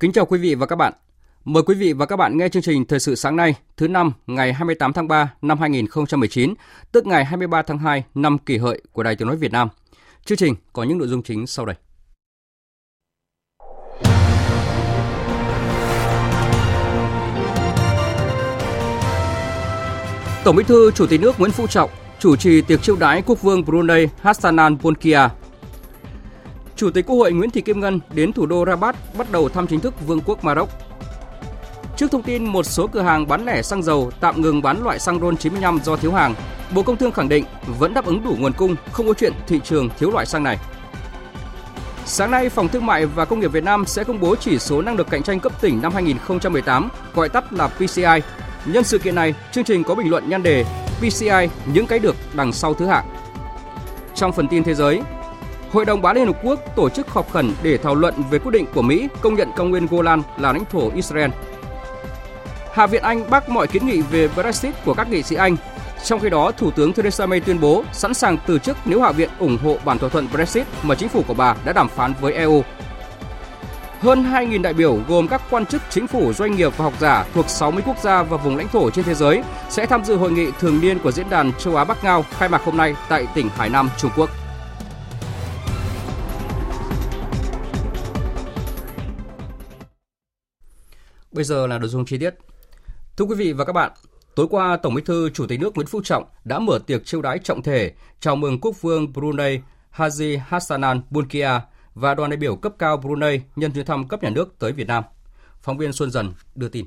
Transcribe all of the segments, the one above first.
Kính chào quý vị và các bạn. Mời quý vị và các bạn nghe chương trình Thời sự sáng nay, thứ năm, ngày 28 tháng 3 năm 2019, tức ngày 23 tháng 2 năm kỷ hợi của Đài Tiếng nói Việt Nam. Chương trình có những nội dung chính sau đây. Tổng Bí thư Chủ tịch nước Nguyễn Phú Trọng chủ trì tiệc chiêu đãi quốc vương Brunei Hassanan Bolkiah Chủ tịch Quốc hội Nguyễn Thị Kim Ngân đến thủ đô Rabat bắt đầu thăm chính thức Vương quốc Maroc. Trước thông tin một số cửa hàng bán lẻ xăng dầu tạm ngừng bán loại xăng RON 95 do thiếu hàng, Bộ Công Thương khẳng định vẫn đáp ứng đủ nguồn cung, không có chuyện thị trường thiếu loại xăng này. Sáng nay, Phòng Thương mại và Công nghiệp Việt Nam sẽ công bố chỉ số năng lực cạnh tranh cấp tỉnh năm 2018, gọi tắt là PCI. Nhân sự kiện này, chương trình có bình luận nhan đề PCI những cái được đằng sau thứ hạng. Trong phần tin thế giới, Hội đồng Bảo Liên Hợp Quốc tổ chức họp khẩn để thảo luận về quyết định của Mỹ công nhận cao nguyên Golan là lãnh thổ Israel. Hạ viện Anh bác mọi kiến nghị về Brexit của các nghị sĩ Anh. Trong khi đó, Thủ tướng Theresa May tuyên bố sẵn sàng từ chức nếu Hạ viện ủng hộ bản thỏa thuận Brexit mà chính phủ của bà đã đàm phán với EU. Hơn 2.000 đại biểu gồm các quan chức chính phủ, doanh nghiệp và học giả thuộc 60 quốc gia và vùng lãnh thổ trên thế giới sẽ tham dự hội nghị thường niên của Diễn đàn Châu Á Bắc Ngao khai mạc hôm nay tại tỉnh Hải Nam, Trung Quốc. Bây giờ là nội dung chi tiết. Thưa quý vị và các bạn, tối qua Tổng Bí thư Chủ tịch nước Nguyễn Phú Trọng đã mở tiệc chiêu đãi trọng thể chào mừng Quốc vương Brunei Haji Hassanan Bolkiah và đoàn đại biểu cấp cao Brunei nhân chuyến thăm cấp nhà nước tới Việt Nam. Phóng viên Xuân Dần đưa tin.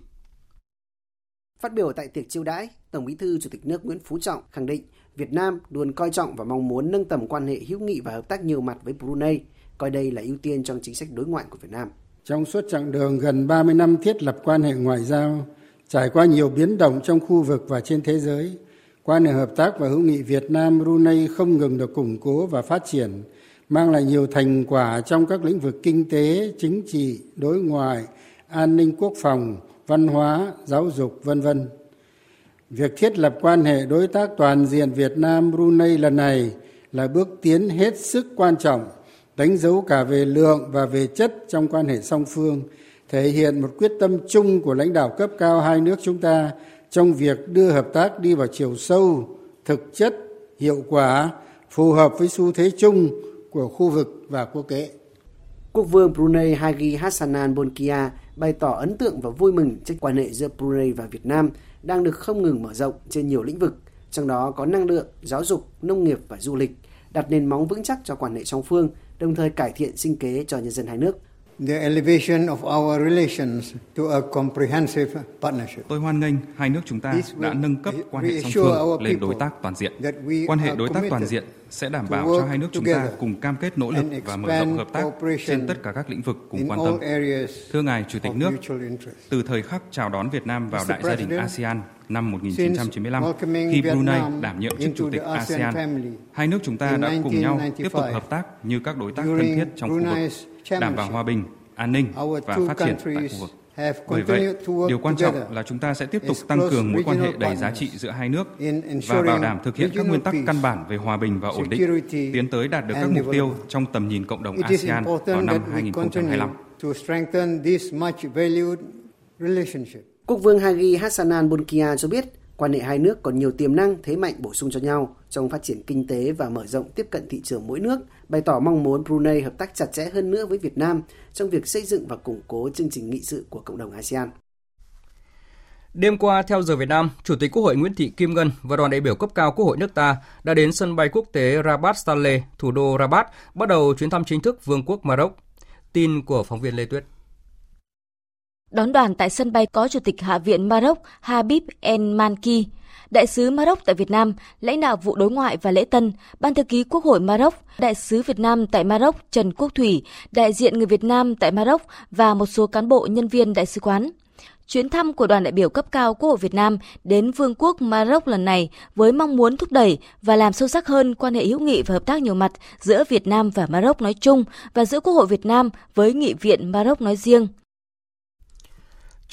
Phát biểu tại tiệc chiêu đãi, Tổng Bí thư Chủ tịch nước Nguyễn Phú Trọng khẳng định Việt Nam luôn coi trọng và mong muốn nâng tầm quan hệ hữu nghị và hợp tác nhiều mặt với Brunei, coi đây là ưu tiên trong chính sách đối ngoại của Việt Nam. Trong suốt chặng đường gần 30 năm thiết lập quan hệ ngoại giao, trải qua nhiều biến động trong khu vực và trên thế giới, quan hệ hợp tác và hữu nghị Việt Nam Brunei không ngừng được củng cố và phát triển, mang lại nhiều thành quả trong các lĩnh vực kinh tế, chính trị, đối ngoại, an ninh quốc phòng, văn hóa, giáo dục, vân vân. Việc thiết lập quan hệ đối tác toàn diện Việt Nam Brunei lần này là bước tiến hết sức quan trọng đánh dấu cả về lượng và về chất trong quan hệ song phương thể hiện một quyết tâm chung của lãnh đạo cấp cao hai nước chúng ta trong việc đưa hợp tác đi vào chiều sâu thực chất hiệu quả phù hợp với xu thế chung của khu vực và quốc tế. Quốc vương Brunei Hagi Hassanan Bolkiah bày tỏ ấn tượng và vui mừng trước quan hệ giữa Brunei và Việt Nam đang được không ngừng mở rộng trên nhiều lĩnh vực, trong đó có năng lượng, giáo dục, nông nghiệp và du lịch, đặt nền móng vững chắc cho quan hệ song phương, đồng thời cải thiện sinh kế cho nhân dân hai nước. The elevation of our relations to a comprehensive partnership. Tôi hoan nghênh hai nước chúng ta đã nâng cấp quan hệ song phương lên đối tác toàn diện. Quan hệ đối tác toàn diện sẽ đảm bảo cho hai nước chúng ta cùng cam kết nỗ lực và mở rộng hợp tác trên tất cả các lĩnh vực cùng quan tâm. Thưa ngài Chủ tịch nước, từ thời khắc chào đón Việt Nam vào đại gia đình ASEAN năm 1995 khi Brunei đảm nhiệm chức chủ tịch ASEAN, hai nước chúng ta đã cùng nhau tiếp tục hợp tác như các đối tác thân thiết trong khu vực, đảm bảo hòa bình, an ninh và phát triển tại khu vực. Bởi vậy, điều quan trọng là chúng ta sẽ tiếp tục tăng cường mối quan hệ đầy giá trị giữa hai nước và bảo đảm thực hiện các nguyên tắc căn bản về hòa bình và ổn định, tiến tới đạt được các mục tiêu trong tầm nhìn cộng đồng ASEAN vào năm 2025. Quốc vương Hagi Hassanan Bolkiah cho biết quan hệ hai nước còn nhiều tiềm năng, thế mạnh bổ sung cho nhau trong phát triển kinh tế và mở rộng tiếp cận thị trường mỗi nước, bày tỏ mong muốn Brunei hợp tác chặt chẽ hơn nữa với Việt Nam trong việc xây dựng và củng cố chương trình nghị sự của cộng đồng ASEAN. Đêm qua, theo giờ Việt Nam, Chủ tịch Quốc hội Nguyễn Thị Kim Ngân và đoàn đại biểu cấp cao Quốc hội nước ta đã đến sân bay quốc tế Rabat Saleh, thủ đô Rabat, bắt đầu chuyến thăm chính thức Vương quốc Maroc. Tin của phóng viên Lê Tuyết. Đón đoàn tại sân bay có Chủ tịch Hạ viện Maroc Habib El Manki, Đại sứ Maroc tại Việt Nam, lãnh đạo vụ đối ngoại và lễ tân, Ban thư ký Quốc hội Maroc, Đại sứ Việt Nam tại Maroc Trần Quốc Thủy, đại diện người Việt Nam tại Maroc và một số cán bộ nhân viên đại sứ quán. Chuyến thăm của đoàn đại biểu cấp cao Quốc hội Việt Nam đến Vương quốc Maroc lần này với mong muốn thúc đẩy và làm sâu sắc hơn quan hệ hữu nghị và hợp tác nhiều mặt giữa Việt Nam và Maroc nói chung và giữa Quốc hội Việt Nam với Nghị viện Maroc nói riêng.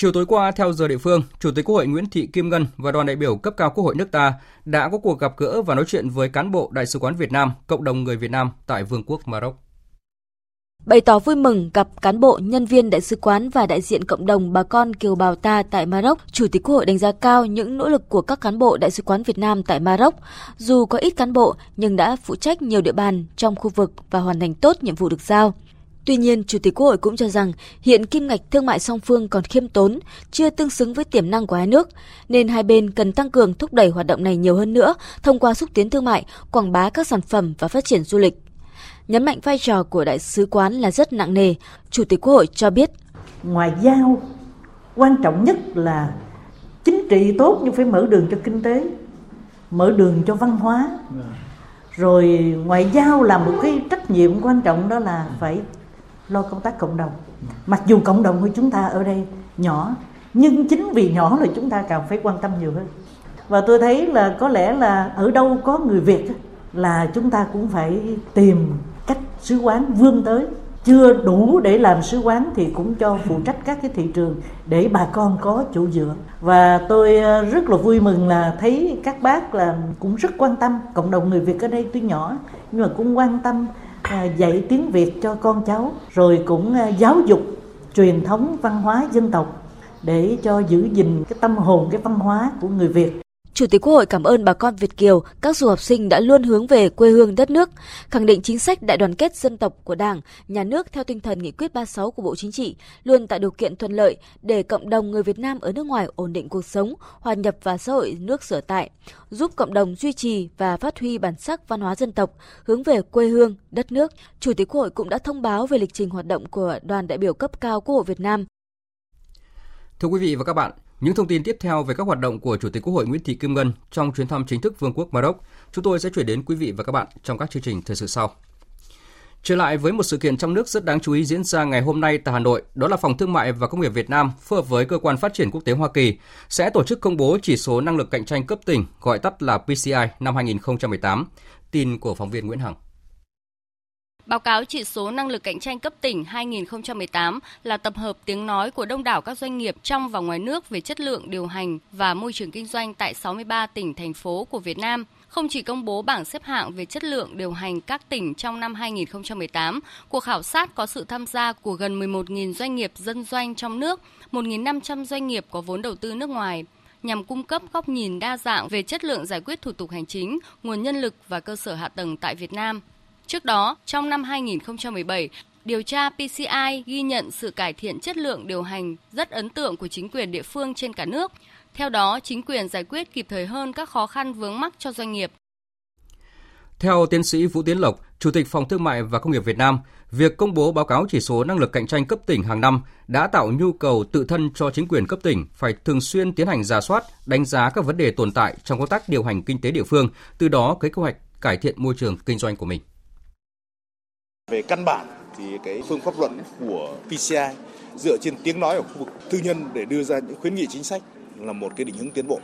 Chiều tối qua, theo giờ địa phương, Chủ tịch Quốc hội Nguyễn Thị Kim Ngân và đoàn đại biểu cấp cao Quốc hội nước ta đã có cuộc gặp gỡ và nói chuyện với cán bộ Đại sứ quán Việt Nam, cộng đồng người Việt Nam tại Vương quốc Maroc. Bày tỏ vui mừng gặp cán bộ, nhân viên đại sứ quán và đại diện cộng đồng bà con kiều bào ta tại Maroc, Chủ tịch Quốc hội đánh giá cao những nỗ lực của các cán bộ đại sứ quán Việt Nam tại Maroc. Dù có ít cán bộ nhưng đã phụ trách nhiều địa bàn trong khu vực và hoàn thành tốt nhiệm vụ được giao. Tuy nhiên, Chủ tịch Quốc hội cũng cho rằng hiện kim ngạch thương mại song phương còn khiêm tốn, chưa tương xứng với tiềm năng của hai nước, nên hai bên cần tăng cường thúc đẩy hoạt động này nhiều hơn nữa thông qua xúc tiến thương mại, quảng bá các sản phẩm và phát triển du lịch. Nhấn mạnh vai trò của đại sứ quán là rất nặng nề, Chủ tịch Quốc hội cho biết. Ngoại giao quan trọng nhất là chính trị tốt nhưng phải mở đường cho kinh tế, mở đường cho văn hóa. Rồi ngoại giao là một cái trách nhiệm quan trọng đó là phải lo công tác cộng đồng. Mặc dù cộng đồng của chúng ta ở đây nhỏ, nhưng chính vì nhỏ là chúng ta càng phải quan tâm nhiều hơn. Và tôi thấy là có lẽ là ở đâu có người việt là chúng ta cũng phải tìm cách sứ quán vươn tới. Chưa đủ để làm sứ quán thì cũng cho phụ trách các cái thị trường để bà con có chỗ dựa. Và tôi ờ, rất là vui mừng là thấy các bác là cũng rất quan tâm. Cộng đồng người Việt ở đây tuy nhỏ, nhưng mà cũng quan tâm À, dạy tiếng Việt cho con cháu, rồi cũng à, giáo dục truyền thống văn hóa dân tộc để cho giữ gìn cái tâm hồn, cái văn hóa của người Việt. Chủ tịch Quốc hội cảm ơn bà con Việt Kiều, các du học sinh đã luôn hướng về quê hương đất nước, khẳng định chính sách đại đoàn kết dân tộc của Đảng, Nhà nước theo tinh thần nghị quyết 36 của Bộ Chính trị, luôn tạo điều kiện thuận lợi để cộng đồng người Việt Nam ở nước ngoài ổn định cuộc sống, hòa nhập vào xã hội nước sở tại, giúp cộng đồng duy trì và phát huy bản sắc văn hóa dân tộc, hướng về quê hương, đất nước. Chủ tịch Quốc hội cũng đã thông báo về lịch trình hoạt động của đoàn đại biểu cấp cao Quốc hội Việt Nam. Thưa quý vị và các bạn, những thông tin tiếp theo về các hoạt động của Chủ tịch Quốc hội Nguyễn Thị Kim Ngân trong chuyến thăm chính thức Vương quốc Maroc, chúng tôi sẽ chuyển đến quý vị và các bạn trong các chương trình thời sự sau. Trở lại với một sự kiện trong nước rất đáng chú ý diễn ra ngày hôm nay tại Hà Nội, đó là Phòng Thương mại và Công nghiệp Việt Nam phối hợp với Cơ quan Phát triển Quốc tế Hoa Kỳ sẽ tổ chức công bố chỉ số năng lực cạnh tranh cấp tỉnh, gọi tắt là PCI năm 2018. Tin của phóng viên Nguyễn Hằng. Báo cáo chỉ số năng lực cạnh tranh cấp tỉnh 2018 là tập hợp tiếng nói của đông đảo các doanh nghiệp trong và ngoài nước về chất lượng điều hành và môi trường kinh doanh tại 63 tỉnh thành phố của Việt Nam không chỉ công bố bảng xếp hạng về chất lượng điều hành các tỉnh trong năm 2018, cuộc khảo sát có sự tham gia của gần 11.000 doanh nghiệp dân doanh trong nước, 1.500 doanh nghiệp có vốn đầu tư nước ngoài nhằm cung cấp góc nhìn đa dạng về chất lượng giải quyết thủ tục hành chính, nguồn nhân lực và cơ sở hạ tầng tại Việt Nam. Trước đó, trong năm 2017, điều tra PCI ghi nhận sự cải thiện chất lượng điều hành rất ấn tượng của chính quyền địa phương trên cả nước. Theo đó, chính quyền giải quyết kịp thời hơn các khó khăn vướng mắc cho doanh nghiệp. Theo tiến sĩ Vũ Tiến Lộc, Chủ tịch Phòng Thương mại và Công nghiệp Việt Nam, việc công bố báo cáo chỉ số năng lực cạnh tranh cấp tỉnh hàng năm đã tạo nhu cầu tự thân cho chính quyền cấp tỉnh phải thường xuyên tiến hành giả soát, đánh giá các vấn đề tồn tại trong công tác điều hành kinh tế địa phương, từ đó kế hoạch cải thiện môi trường kinh doanh của mình. Về căn bản thì cái phương pháp luận của PCI dựa trên tiếng nói ở khu vực tư nhân để đưa ra những khuyến nghị chính sách là một cái định hướng tiến bộ.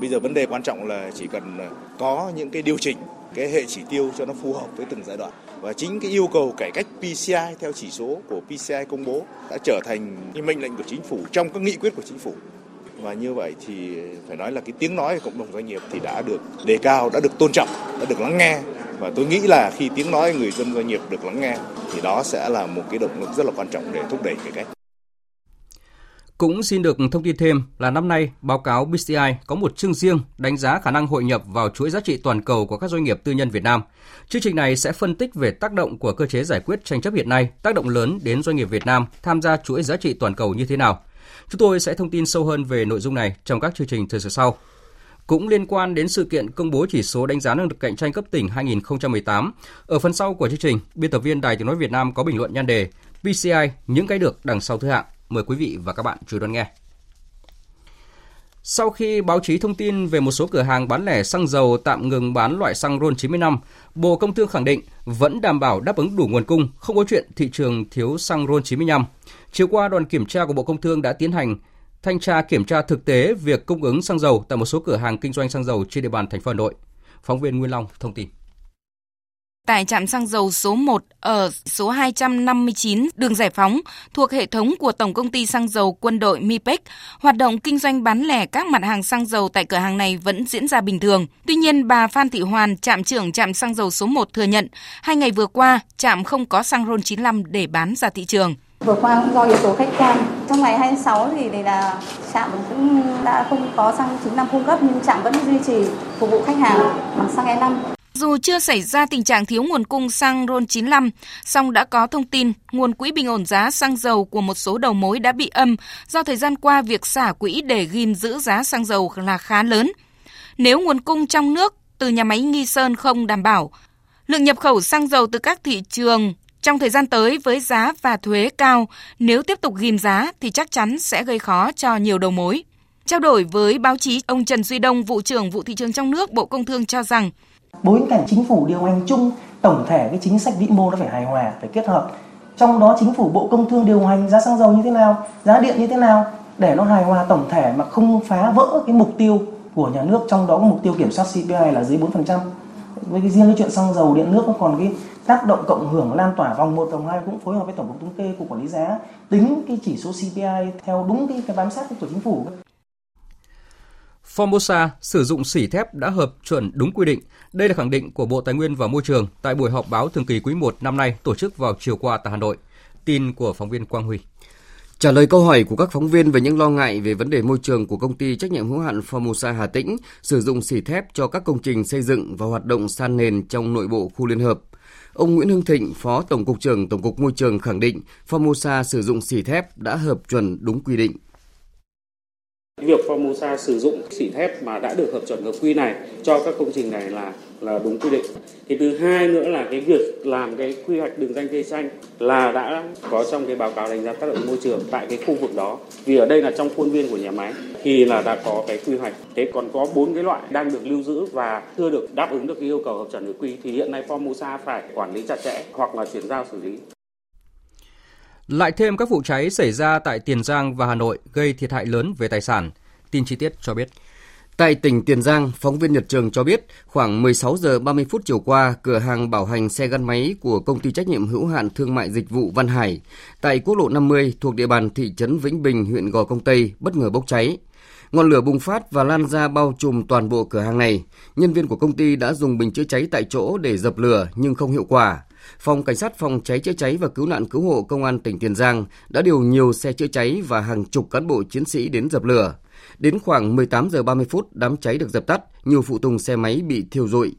Bây giờ vấn đề quan trọng là chỉ cần có những cái điều chỉnh, cái hệ chỉ tiêu cho nó phù hợp với từng giai đoạn và chính cái yêu cầu cải cách PCI theo chỉ số của PCI công bố đã trở thành cái mệnh lệnh của chính phủ trong các nghị quyết của chính phủ và như vậy thì phải nói là cái tiếng nói của cộng đồng doanh nghiệp thì đã được đề cao, đã được tôn trọng, đã được lắng nghe và tôi nghĩ là khi tiếng nói người dân doanh nghiệp được lắng nghe thì đó sẽ là một cái động lực rất là quan trọng để thúc đẩy cải cách. Cũng xin được thông tin thêm là năm nay, báo cáo BCI có một chương riêng đánh giá khả năng hội nhập vào chuỗi giá trị toàn cầu của các doanh nghiệp tư nhân Việt Nam. Chương trình này sẽ phân tích về tác động của cơ chế giải quyết tranh chấp hiện nay, tác động lớn đến doanh nghiệp Việt Nam tham gia chuỗi giá trị toàn cầu như thế nào. Chúng tôi sẽ thông tin sâu hơn về nội dung này trong các chương trình thời sự sau. Cũng liên quan đến sự kiện công bố chỉ số đánh giá năng lực cạnh tranh cấp tỉnh 2018, ở phần sau của chương trình, biên tập viên Đài Tiếng nói Việt Nam có bình luận nhan đề PCI những cái được đằng sau thứ hạng. Mời quý vị và các bạn chú ý đón nghe. Sau khi báo chí thông tin về một số cửa hàng bán lẻ xăng dầu tạm ngừng bán loại xăng RON 95, Bộ Công Thương khẳng định vẫn đảm bảo đáp ứng đủ nguồn cung, không có chuyện thị trường thiếu xăng RON 95. Chiều qua, đoàn kiểm tra của Bộ Công Thương đã tiến hành thanh tra kiểm tra thực tế việc cung ứng xăng dầu tại một số cửa hàng kinh doanh xăng dầu trên địa bàn thành phố Hà Nội. Phóng viên Nguyên Long thông tin. Tại trạm xăng dầu số 1 ở số 259 đường Giải Phóng thuộc hệ thống của Tổng công ty xăng dầu quân đội MIPEC, hoạt động kinh doanh bán lẻ các mặt hàng xăng dầu tại cửa hàng này vẫn diễn ra bình thường. Tuy nhiên, bà Phan Thị Hoàn, trạm trưởng trạm xăng dầu số 1 thừa nhận, hai ngày vừa qua, trạm không có xăng RON 95 để bán ra thị trường. Vừa qua cũng do yếu tố khách quan. Trong ngày 26 thì thì là trạm cũng đã không có xăng 95 cung cấp nhưng trạm vẫn duy trì phục vụ khách hàng bằng xăng E5. Dù chưa xảy ra tình trạng thiếu nguồn cung xăng RON 95, song đã có thông tin nguồn quỹ bình ổn giá xăng dầu của một số đầu mối đã bị âm do thời gian qua việc xả quỹ để gìn giữ giá xăng dầu là khá lớn. Nếu nguồn cung trong nước từ nhà máy Nghi Sơn không đảm bảo, lượng nhập khẩu xăng dầu từ các thị trường trong thời gian tới với giá và thuế cao, nếu tiếp tục ghim giá thì chắc chắn sẽ gây khó cho nhiều đầu mối. Trao đổi với báo chí, ông Trần Duy Đông, vụ trưởng vụ thị trường trong nước Bộ Công Thương cho rằng bối cảnh chính phủ điều hành chung tổng thể cái chính sách vĩ mô nó phải hài hòa phải kết hợp trong đó chính phủ bộ công thương điều hành giá xăng dầu như thế nào giá điện như thế nào để nó hài hòa tổng thể mà không phá vỡ cái mục tiêu của nhà nước trong đó có mục tiêu kiểm soát CPI là dưới 4% với cái riêng cái chuyện xăng dầu điện nước nó còn cái tác động cộng hưởng lan tỏa vòng 1 vòng 2 cũng phối hợp với tổng cục thống kê cục quản lý giá tính cái chỉ số CPI theo đúng cái, cái bám sát của chính phủ Formosa sử dụng xỉ thép đã hợp chuẩn đúng quy định. Đây là khẳng định của Bộ Tài nguyên và Môi trường tại buổi họp báo thường kỳ quý 1 năm nay tổ chức vào chiều qua tại Hà Nội. Tin của phóng viên Quang Huy. Trả lời câu hỏi của các phóng viên về những lo ngại về vấn đề môi trường của công ty trách nhiệm hữu hạn Formosa Hà Tĩnh sử dụng xỉ thép cho các công trình xây dựng và hoạt động san nền trong nội bộ khu liên hợp. Ông Nguyễn Hưng Thịnh, Phó Tổng cục trưởng Tổng cục Môi trường khẳng định Formosa sử dụng xỉ thép đã hợp chuẩn đúng quy định. Việc Formosa sử dụng xỉ thép mà đã được hợp chuẩn hợp quy này cho các công trình này là là đúng quy định. Thì thứ hai nữa là cái việc làm cái quy hoạch đường danh cây xanh là đã có trong cái báo cáo đánh giá tác động môi trường tại cái khu vực đó. Vì ở đây là trong khuôn viên của nhà máy, thì là đã có cái quy hoạch. Thế còn có bốn cái loại đang được lưu giữ và chưa được đáp ứng được cái yêu cầu hợp chuẩn hợp quy, thì hiện nay Formosa phải quản lý chặt chẽ hoặc là chuyển giao xử lý. Lại thêm các vụ cháy xảy ra tại Tiền Giang và Hà Nội gây thiệt hại lớn về tài sản. Tin chi tiết cho biết. Tại tỉnh Tiền Giang, phóng viên Nhật Trường cho biết khoảng 16 giờ 30 phút chiều qua, cửa hàng bảo hành xe gắn máy của công ty trách nhiệm hữu hạn thương mại dịch vụ Văn Hải tại quốc lộ 50 thuộc địa bàn thị trấn Vĩnh Bình, huyện Gò Công Tây bất ngờ bốc cháy. Ngọn lửa bùng phát và lan ra bao trùm toàn bộ cửa hàng này. Nhân viên của công ty đã dùng bình chữa cháy tại chỗ để dập lửa nhưng không hiệu quả. Phòng Cảnh sát phòng cháy chữa cháy và cứu nạn cứu hộ Công an tỉnh Tiền Giang đã điều nhiều xe chữa cháy và hàng chục cán bộ chiến sĩ đến dập lửa. Đến khoảng 18 giờ 30 phút, đám cháy được dập tắt, nhiều phụ tùng xe máy bị thiêu rụi.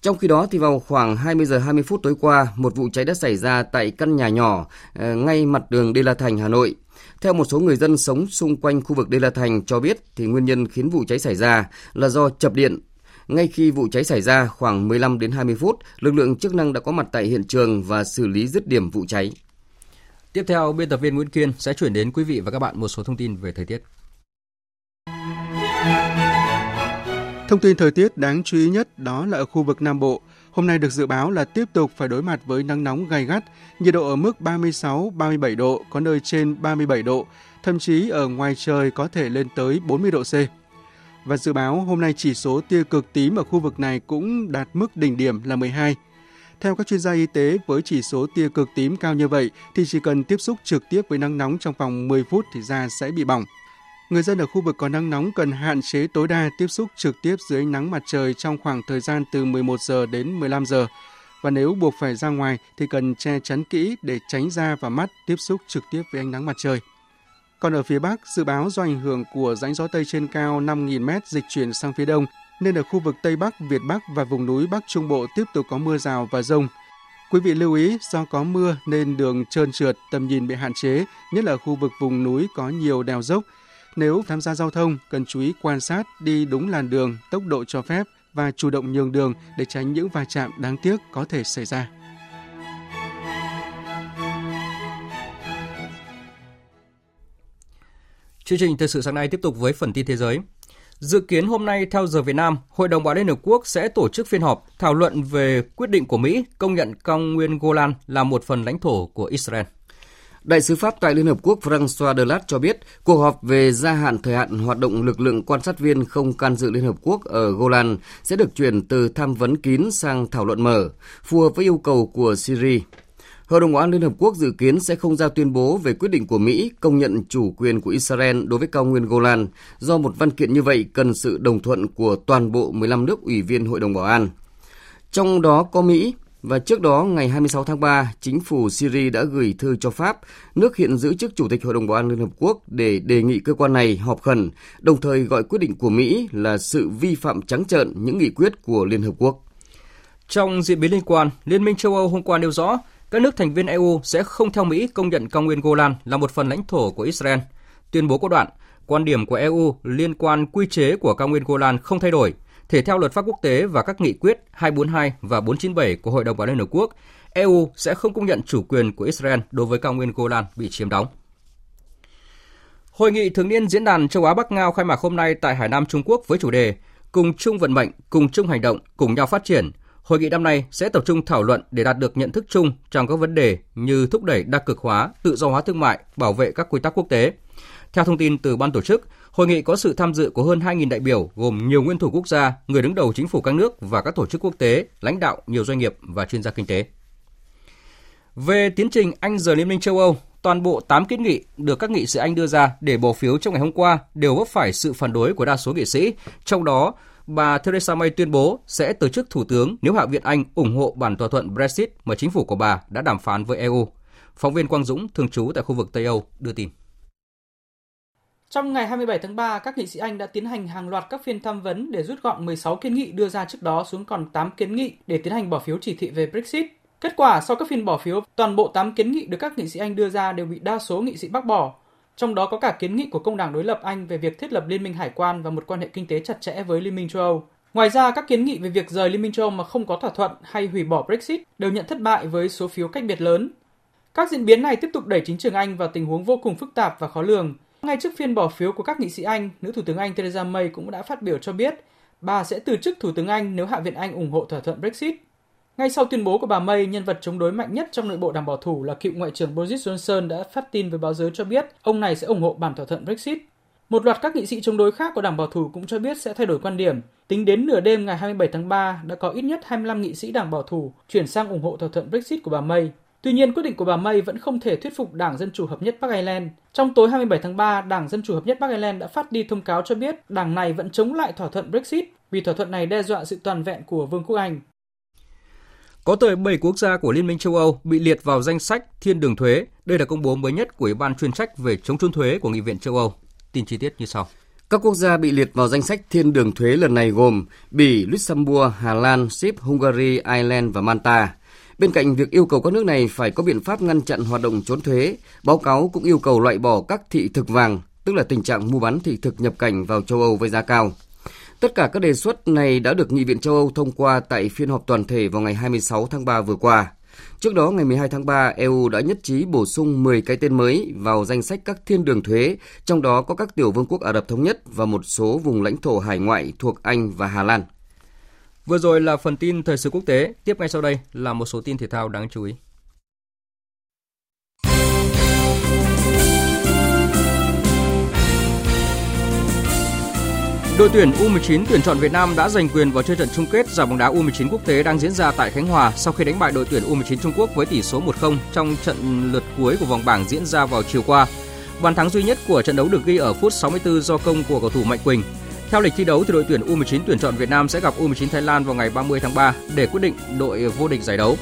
Trong khi đó thì vào khoảng 20 giờ 20 phút tối qua, một vụ cháy đã xảy ra tại căn nhà nhỏ ờ, ngay mặt đường Đê La Thành, Hà Nội. Theo một số người dân sống xung quanh khu vực Đê La Thành cho biết thì nguyên nhân khiến vụ cháy xảy ra là do chập điện ngay khi vụ cháy xảy ra khoảng 15 đến 20 phút, lực lượng chức năng đã có mặt tại hiện trường và xử lý dứt điểm vụ cháy. Tiếp theo, biên tập viên Nguyễn Kiên sẽ chuyển đến quý vị và các bạn một số thông tin về thời tiết. Thông tin thời tiết đáng chú ý nhất đó là ở khu vực Nam Bộ. Hôm nay được dự báo là tiếp tục phải đối mặt với nắng nóng gay gắt, nhiệt độ ở mức 36-37 độ, có nơi trên 37 độ, thậm chí ở ngoài trời có thể lên tới 40 độ C. Và dự báo hôm nay chỉ số tia cực tím ở khu vực này cũng đạt mức đỉnh điểm là 12. Theo các chuyên gia y tế, với chỉ số tia cực tím cao như vậy thì chỉ cần tiếp xúc trực tiếp với nắng nóng trong vòng 10 phút thì da sẽ bị bỏng. Người dân ở khu vực có nắng nóng cần hạn chế tối đa tiếp xúc trực tiếp dưới ánh nắng mặt trời trong khoảng thời gian từ 11 giờ đến 15 giờ. Và nếu buộc phải ra ngoài thì cần che chắn kỹ để tránh da và mắt tiếp xúc trực tiếp với ánh nắng mặt trời. Còn ở phía Bắc, dự báo do ảnh hưởng của rãnh gió Tây trên cao 5.000m dịch chuyển sang phía Đông, nên ở khu vực Tây Bắc, Việt Bắc và vùng núi Bắc Trung Bộ tiếp tục có mưa rào và rông. Quý vị lưu ý do có mưa nên đường trơn trượt, tầm nhìn bị hạn chế, nhất là khu vực vùng núi có nhiều đèo dốc. Nếu tham gia giao thông, cần chú ý quan sát đi đúng làn đường, tốc độ cho phép và chủ động nhường đường để tránh những va chạm đáng tiếc có thể xảy ra. Chương trình thời sự sáng nay tiếp tục với phần tin thế giới. Dự kiến hôm nay theo giờ Việt Nam, Hội đồng Bảo an Liên Hợp Quốc sẽ tổ chức phiên họp thảo luận về quyết định của Mỹ công nhận cao nguyên Golan là một phần lãnh thổ của Israel. Đại sứ Pháp tại Liên Hợp Quốc François Delat cho biết, cuộc họp về gia hạn thời hạn hoạt động lực lượng quan sát viên không can dự Liên Hợp Quốc ở Golan sẽ được chuyển từ tham vấn kín sang thảo luận mở, phù hợp với yêu cầu của Syria. Hội đồng Bảo an Liên Hợp Quốc dự kiến sẽ không ra tuyên bố về quyết định của Mỹ công nhận chủ quyền của Israel đối với cao nguyên Golan, do một văn kiện như vậy cần sự đồng thuận của toàn bộ 15 nước ủy viên Hội đồng Bảo an. Trong đó có Mỹ, và trước đó, ngày 26 tháng 3, chính phủ Syria đã gửi thư cho Pháp, nước hiện giữ chức Chủ tịch Hội đồng Bảo an Liên Hợp Quốc để đề nghị cơ quan này họp khẩn, đồng thời gọi quyết định của Mỹ là sự vi phạm trắng trợn những nghị quyết của Liên Hợp Quốc. Trong diễn biến liên quan, Liên minh châu Âu hôm qua nêu rõ các nước thành viên EU sẽ không theo Mỹ công nhận cao nguyên Golan là một phần lãnh thổ của Israel. Tuyên bố có đoạn, quan điểm của EU liên quan quy chế của cao nguyên Golan không thay đổi. Thể theo luật pháp quốc tế và các nghị quyết 242 và 497 của Hội đồng Bảo an Liên Hợp Quốc, EU sẽ không công nhận chủ quyền của Israel đối với cao nguyên Golan bị chiếm đóng. Hội nghị thường niên diễn đàn châu Á Bắc Ngao khai mạc hôm nay tại Hải Nam, Trung Quốc với chủ đề Cùng chung vận mệnh, cùng chung hành động, cùng nhau phát triển – Hội nghị năm nay sẽ tập trung thảo luận để đạt được nhận thức chung trong các vấn đề như thúc đẩy đa cực hóa, tự do hóa thương mại, bảo vệ các quy tắc quốc tế. Theo thông tin từ ban tổ chức, hội nghị có sự tham dự của hơn 2.000 đại biểu gồm nhiều nguyên thủ quốc gia, người đứng đầu chính phủ các nước và các tổ chức quốc tế, lãnh đạo nhiều doanh nghiệp và chuyên gia kinh tế. Về tiến trình Anh rời Liên minh châu Âu, toàn bộ 8 kiến nghị được các nghị sĩ Anh đưa ra để bỏ phiếu trong ngày hôm qua đều vấp phải sự phản đối của đa số nghị sĩ, trong đó bà Theresa May tuyên bố sẽ từ chức thủ tướng nếu Hạ viện Anh ủng hộ bản thỏa thuận Brexit mà chính phủ của bà đã đàm phán với EU. Phóng viên Quang Dũng, thường trú tại khu vực Tây Âu, đưa tin. Trong ngày 27 tháng 3, các nghị sĩ Anh đã tiến hành hàng loạt các phiên tham vấn để rút gọn 16 kiến nghị đưa ra trước đó xuống còn 8 kiến nghị để tiến hành bỏ phiếu chỉ thị về Brexit. Kết quả sau các phiên bỏ phiếu, toàn bộ 8 kiến nghị được các nghị sĩ Anh đưa ra đều bị đa số nghị sĩ bác bỏ, trong đó có cả kiến nghị của công đảng đối lập Anh về việc thiết lập liên minh hải quan và một quan hệ kinh tế chặt chẽ với Liên minh châu Âu. Ngoài ra, các kiến nghị về việc rời Liên minh châu Âu mà không có thỏa thuận hay hủy bỏ Brexit đều nhận thất bại với số phiếu cách biệt lớn. Các diễn biến này tiếp tục đẩy chính trường Anh vào tình huống vô cùng phức tạp và khó lường. Ngay trước phiên bỏ phiếu của các nghị sĩ Anh, nữ thủ tướng Anh Theresa May cũng đã phát biểu cho biết bà sẽ từ chức thủ tướng Anh nếu Hạ viện Anh ủng hộ thỏa thuận Brexit. Ngay sau tuyên bố của bà May, nhân vật chống đối mạnh nhất trong nội bộ đảng bảo thủ là cựu ngoại trưởng Boris Johnson đã phát tin với báo giới cho biết ông này sẽ ủng hộ bản thỏa thuận Brexit. Một loạt các nghị sĩ chống đối khác của đảng bảo thủ cũng cho biết sẽ thay đổi quan điểm. Tính đến nửa đêm ngày 27 tháng 3, đã có ít nhất 25 nghị sĩ đảng bảo thủ chuyển sang ủng hộ thỏa thuận Brexit của bà May. Tuy nhiên, quyết định của bà May vẫn không thể thuyết phục Đảng Dân Chủ Hợp nhất Bắc Ireland. Trong tối 27 tháng 3, Đảng Dân Chủ Hợp nhất Bắc Ireland đã phát đi thông cáo cho biết đảng này vẫn chống lại thỏa thuận Brexit vì thỏa thuận này đe dọa sự toàn vẹn của Vương quốc Anh. Có tới 7 quốc gia của Liên minh châu Âu bị liệt vào danh sách thiên đường thuế. Đây là công bố mới nhất của Ủy ban chuyên trách về chống trốn thuế của Nghị viện châu Âu. Tin chi tiết như sau. Các quốc gia bị liệt vào danh sách thiên đường thuế lần này gồm Bỉ, Luxembourg, Hà Lan, Ship, Hungary, Ireland và Malta. Bên cạnh việc yêu cầu các nước này phải có biện pháp ngăn chặn hoạt động trốn thuế, báo cáo cũng yêu cầu loại bỏ các thị thực vàng, tức là tình trạng mua bán thị thực nhập cảnh vào châu Âu với giá cao. Tất cả các đề xuất này đã được Nghị viện châu Âu thông qua tại phiên họp toàn thể vào ngày 26 tháng 3 vừa qua. Trước đó, ngày 12 tháng 3, EU đã nhất trí bổ sung 10 cái tên mới vào danh sách các thiên đường thuế, trong đó có các tiểu vương quốc Ả Rập Thống Nhất và một số vùng lãnh thổ hải ngoại thuộc Anh và Hà Lan. Vừa rồi là phần tin thời sự quốc tế, tiếp ngay sau đây là một số tin thể thao đáng chú ý. Đội tuyển U19 tuyển chọn Việt Nam đã giành quyền vào chơi trận chung kết giải bóng đá U19 quốc tế đang diễn ra tại Khánh Hòa sau khi đánh bại đội tuyển U19 Trung Quốc với tỷ số 1-0 trong trận lượt cuối của vòng bảng diễn ra vào chiều qua. Bàn thắng duy nhất của trận đấu được ghi ở phút 64 do công của cầu thủ Mạnh Quỳnh. Theo lịch thi đấu thì đội tuyển U19 tuyển chọn Việt Nam sẽ gặp U19 Thái Lan vào ngày 30 tháng 3 để quyết định đội vô địch giải đấu.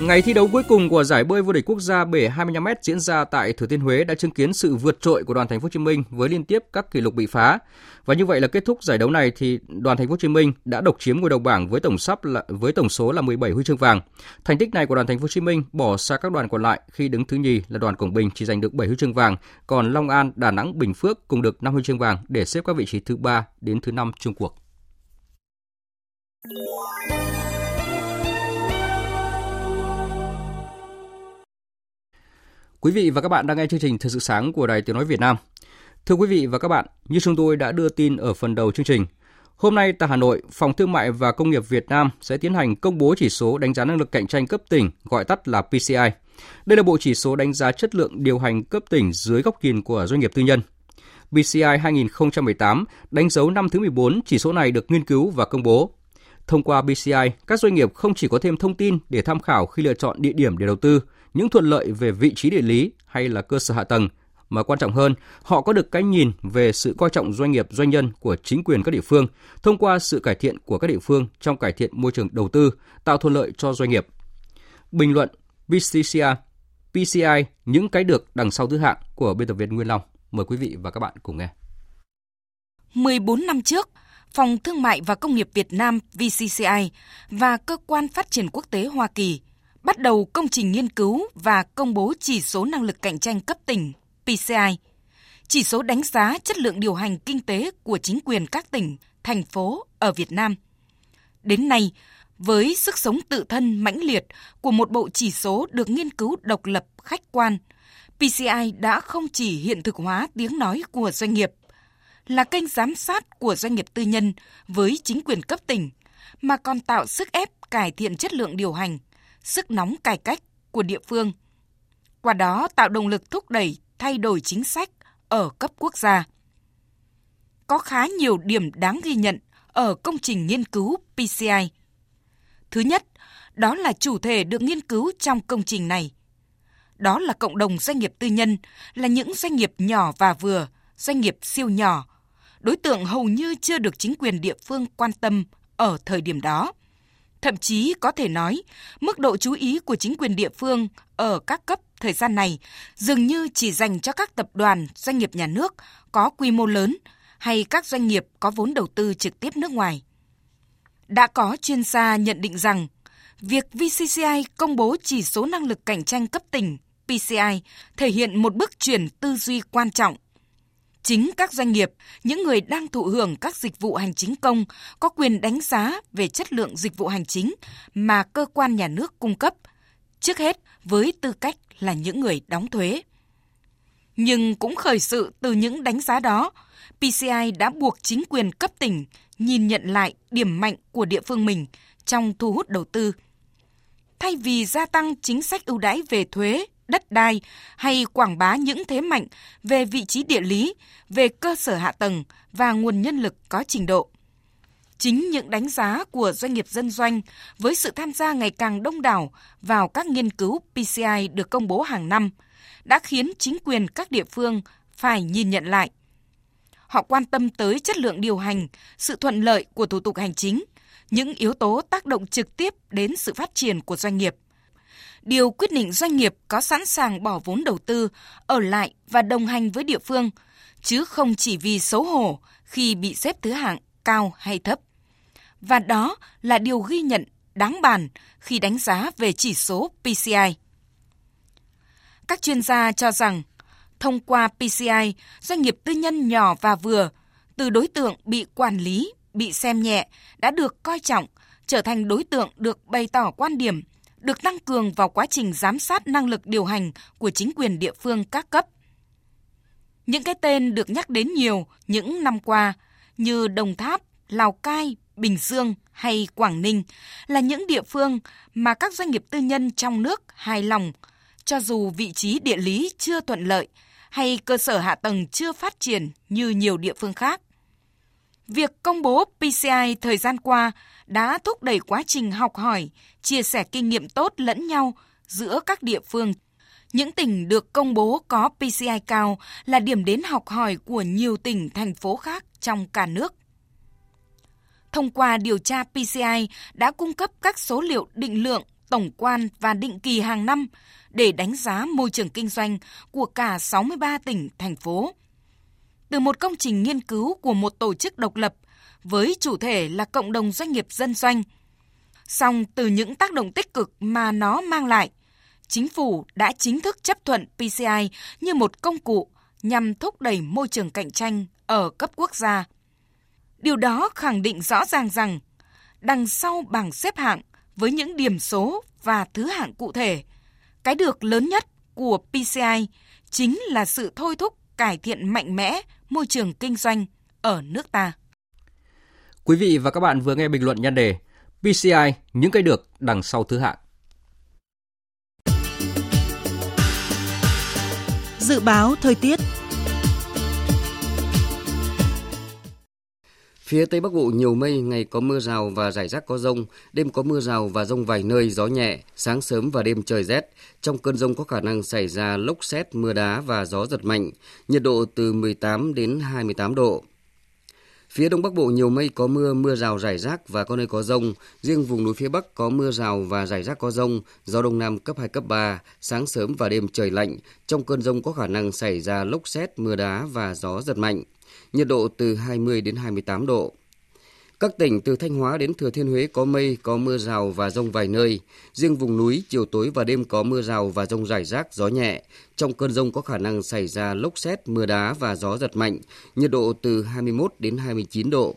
Ngày thi đấu cuối cùng của giải bơi vô địch quốc gia bể 25m diễn ra tại Thừa Thiên Huế đã chứng kiến sự vượt trội của đoàn Thành phố Hồ Chí Minh với liên tiếp các kỷ lục bị phá. Và như vậy là kết thúc giải đấu này thì đoàn Thành phố Hồ Chí Minh đã độc chiếm ngôi đầu bảng với tổng sắp là với tổng số là 17 huy chương vàng. Thành tích này của đoàn Thành phố Hồ Chí Minh bỏ xa các đoàn còn lại khi đứng thứ nhì là đoàn Quảng Bình chỉ giành được 7 huy chương vàng, còn Long An, Đà Nẵng, Bình Phước cùng được 5 huy chương vàng để xếp các vị trí thứ 3 đến thứ 5 chung cuộc. Quý vị và các bạn đang nghe chương trình Thời sự sáng của Đài Tiếng Nói Việt Nam. Thưa quý vị và các bạn, như chúng tôi đã đưa tin ở phần đầu chương trình, hôm nay tại Hà Nội, Phòng Thương mại và Công nghiệp Việt Nam sẽ tiến hành công bố chỉ số đánh giá năng lực cạnh tranh cấp tỉnh, gọi tắt là PCI. Đây là bộ chỉ số đánh giá chất lượng điều hành cấp tỉnh dưới góc nhìn của doanh nghiệp tư nhân. PCI 2018 đánh dấu năm thứ 14 chỉ số này được nghiên cứu và công bố. Thông qua PCI, các doanh nghiệp không chỉ có thêm thông tin để tham khảo khi lựa chọn địa điểm để đầu tư, những thuận lợi về vị trí địa lý hay là cơ sở hạ tầng, mà quan trọng hơn, họ có được cái nhìn về sự coi trọng doanh nghiệp doanh nhân của chính quyền các địa phương thông qua sự cải thiện của các địa phương trong cải thiện môi trường đầu tư, tạo thuận lợi cho doanh nghiệp. Bình luận VCCI PCI những cái được đằng sau thứ hạng của biên tập viên Nguyên Long. Mời quý vị và các bạn cùng nghe. 14 năm trước, Phòng Thương mại và Công nghiệp Việt Nam VCCI và Cơ quan Phát triển Quốc tế Hoa Kỳ bắt đầu công trình nghiên cứu và công bố chỉ số năng lực cạnh tranh cấp tỉnh PCI, chỉ số đánh giá chất lượng điều hành kinh tế của chính quyền các tỉnh, thành phố ở Việt Nam. Đến nay, với sức sống tự thân mãnh liệt của một bộ chỉ số được nghiên cứu độc lập khách quan, PCI đã không chỉ hiện thực hóa tiếng nói của doanh nghiệp, là kênh giám sát của doanh nghiệp tư nhân với chính quyền cấp tỉnh, mà còn tạo sức ép cải thiện chất lượng điều hành – sức nóng cải cách của địa phương. Qua đó tạo động lực thúc đẩy thay đổi chính sách ở cấp quốc gia. Có khá nhiều điểm đáng ghi nhận ở công trình nghiên cứu PCI. Thứ nhất, đó là chủ thể được nghiên cứu trong công trình này. Đó là cộng đồng doanh nghiệp tư nhân, là những doanh nghiệp nhỏ và vừa, doanh nghiệp siêu nhỏ. Đối tượng hầu như chưa được chính quyền địa phương quan tâm ở thời điểm đó. Thậm chí có thể nói, mức độ chú ý của chính quyền địa phương ở các cấp thời gian này dường như chỉ dành cho các tập đoàn, doanh nghiệp nhà nước có quy mô lớn hay các doanh nghiệp có vốn đầu tư trực tiếp nước ngoài. Đã có chuyên gia nhận định rằng, việc VCCI công bố chỉ số năng lực cạnh tranh cấp tỉnh PCI thể hiện một bước chuyển tư duy quan trọng Chính các doanh nghiệp, những người đang thụ hưởng các dịch vụ hành chính công có quyền đánh giá về chất lượng dịch vụ hành chính mà cơ quan nhà nước cung cấp, trước hết với tư cách là những người đóng thuế. Nhưng cũng khởi sự từ những đánh giá đó, PCI đã buộc chính quyền cấp tỉnh nhìn nhận lại điểm mạnh của địa phương mình trong thu hút đầu tư. Thay vì gia tăng chính sách ưu đãi về thuế, đất đai hay quảng bá những thế mạnh về vị trí địa lý, về cơ sở hạ tầng và nguồn nhân lực có trình độ. Chính những đánh giá của doanh nghiệp dân doanh với sự tham gia ngày càng đông đảo vào các nghiên cứu PCI được công bố hàng năm đã khiến chính quyền các địa phương phải nhìn nhận lại. Họ quan tâm tới chất lượng điều hành, sự thuận lợi của thủ tục hành chính, những yếu tố tác động trực tiếp đến sự phát triển của doanh nghiệp – điều quyết định doanh nghiệp có sẵn sàng bỏ vốn đầu tư, ở lại và đồng hành với địa phương, chứ không chỉ vì xấu hổ khi bị xếp thứ hạng cao hay thấp. Và đó là điều ghi nhận đáng bàn khi đánh giá về chỉ số PCI. Các chuyên gia cho rằng, thông qua PCI, doanh nghiệp tư nhân nhỏ và vừa, từ đối tượng bị quản lý, bị xem nhẹ, đã được coi trọng, trở thành đối tượng được bày tỏ quan điểm được tăng cường vào quá trình giám sát năng lực điều hành của chính quyền địa phương các cấp. Những cái tên được nhắc đến nhiều những năm qua như Đồng Tháp, Lào Cai, Bình Dương hay Quảng Ninh là những địa phương mà các doanh nghiệp tư nhân trong nước hài lòng cho dù vị trí địa lý chưa thuận lợi hay cơ sở hạ tầng chưa phát triển như nhiều địa phương khác. Việc công bố PCI thời gian qua đã thúc đẩy quá trình học hỏi, chia sẻ kinh nghiệm tốt lẫn nhau giữa các địa phương. Những tỉnh được công bố có PCI cao là điểm đến học hỏi của nhiều tỉnh, thành phố khác trong cả nước. Thông qua điều tra PCI đã cung cấp các số liệu định lượng tổng quan và định kỳ hàng năm để đánh giá môi trường kinh doanh của cả 63 tỉnh, thành phố. Từ một công trình nghiên cứu của một tổ chức độc lập với chủ thể là cộng đồng doanh nghiệp dân doanh. Song từ những tác động tích cực mà nó mang lại, chính phủ đã chính thức chấp thuận PCI như một công cụ nhằm thúc đẩy môi trường cạnh tranh ở cấp quốc gia. Điều đó khẳng định rõ ràng rằng đằng sau bảng xếp hạng với những điểm số và thứ hạng cụ thể, cái được lớn nhất của PCI chính là sự thôi thúc cải thiện mạnh mẽ môi trường kinh doanh ở nước ta. Quý vị và các bạn vừa nghe bình luận nhan đề PCI những cái được đằng sau thứ hạng. Dự báo thời tiết Phía Tây Bắc Bộ nhiều mây, ngày có mưa rào và rải rác có rông, đêm có mưa rào và rông vài nơi, gió nhẹ, sáng sớm và đêm trời rét. Trong cơn rông có khả năng xảy ra lốc xét, mưa đá và gió giật mạnh, nhiệt độ từ 18 đến 28 độ. Phía Đông Bắc Bộ nhiều mây có mưa, mưa rào rải rác và có nơi có rông. Riêng vùng núi phía Bắc có mưa rào và rải rác có rông, gió Đông Nam cấp 2, cấp 3, sáng sớm và đêm trời lạnh. Trong cơn rông có khả năng xảy ra lốc xét, mưa đá và gió giật mạnh nhiệt độ từ 20 đến 28 độ. Các tỉnh từ Thanh Hóa đến Thừa Thiên Huế có mây, có mưa rào và rông vài nơi. Riêng vùng núi, chiều tối và đêm có mưa rào và rông rải rác, gió nhẹ. Trong cơn rông có khả năng xảy ra lốc xét, mưa đá và gió giật mạnh, nhiệt độ từ 21 đến 29 độ.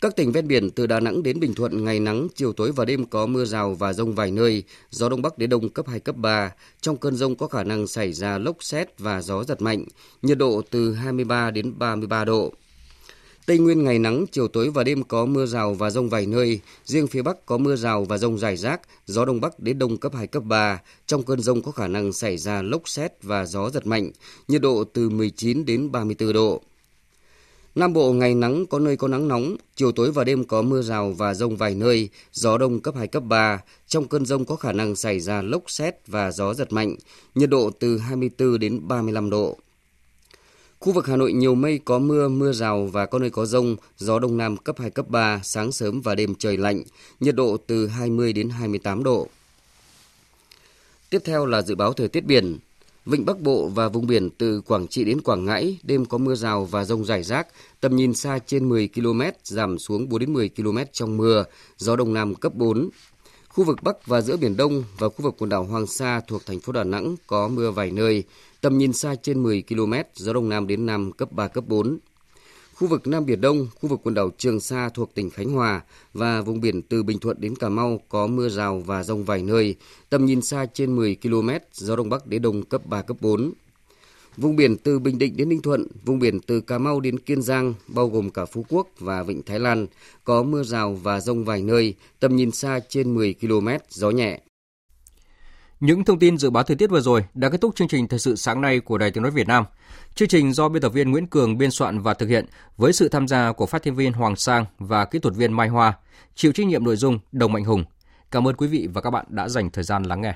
Các tỉnh ven biển từ Đà Nẵng đến Bình Thuận ngày nắng, chiều tối và đêm có mưa rào và rông vài nơi, gió đông bắc đến đông cấp 2 cấp 3. Trong cơn rông có khả năng xảy ra lốc xét và gió giật mạnh, nhiệt độ từ 23 đến 33 độ. Tây Nguyên ngày nắng, chiều tối và đêm có mưa rào và rông vài nơi, riêng phía Bắc có mưa rào và rông rải rác, gió đông bắc đến đông cấp 2 cấp 3. Trong cơn rông có khả năng xảy ra lốc xét và gió giật mạnh, nhiệt độ từ 19 đến 34 độ. Nam Bộ ngày nắng có nơi có nắng nóng, chiều tối và đêm có mưa rào và rông vài nơi, gió đông cấp 2, cấp 3. Trong cơn rông có khả năng xảy ra lốc xét và gió giật mạnh, nhiệt độ từ 24 đến 35 độ. Khu vực Hà Nội nhiều mây có mưa, mưa rào và có nơi có rông, gió đông nam cấp 2, cấp 3, sáng sớm và đêm trời lạnh, nhiệt độ từ 20 đến 28 độ. Tiếp theo là dự báo thời tiết biển. Vịnh Bắc Bộ và vùng biển từ Quảng Trị đến Quảng Ngãi đêm có mưa rào và rông rải rác, tầm nhìn xa trên 10 km, giảm xuống 4 đến 10 km trong mưa, gió đông nam cấp 4. Khu vực Bắc và giữa Biển Đông và khu vực quần đảo Hoàng Sa thuộc thành phố Đà Nẵng có mưa vài nơi, tầm nhìn xa trên 10 km, gió đông nam đến nam cấp 3, cấp 4. Khu vực Nam Biển Đông, khu vực quần đảo Trường Sa thuộc tỉnh Khánh Hòa và vùng biển từ Bình Thuận đến Cà Mau có mưa rào và rông vài nơi, tầm nhìn xa trên 10 km, gió Đông Bắc đến Đông cấp 3, cấp 4. Vùng biển từ Bình Định đến Ninh Thuận, vùng biển từ Cà Mau đến Kiên Giang, bao gồm cả Phú Quốc và Vịnh Thái Lan, có mưa rào và rông vài nơi, tầm nhìn xa trên 10 km, gió nhẹ. Những thông tin dự báo thời tiết vừa rồi đã kết thúc chương trình thời sự sáng nay của Đài Tiếng nói Việt Nam. Chương trình do biên tập viên Nguyễn Cường biên soạn và thực hiện với sự tham gia của phát thanh viên Hoàng Sang và kỹ thuật viên Mai Hoa, chịu trách nhiệm nội dung Đồng Mạnh Hùng. Cảm ơn quý vị và các bạn đã dành thời gian lắng nghe.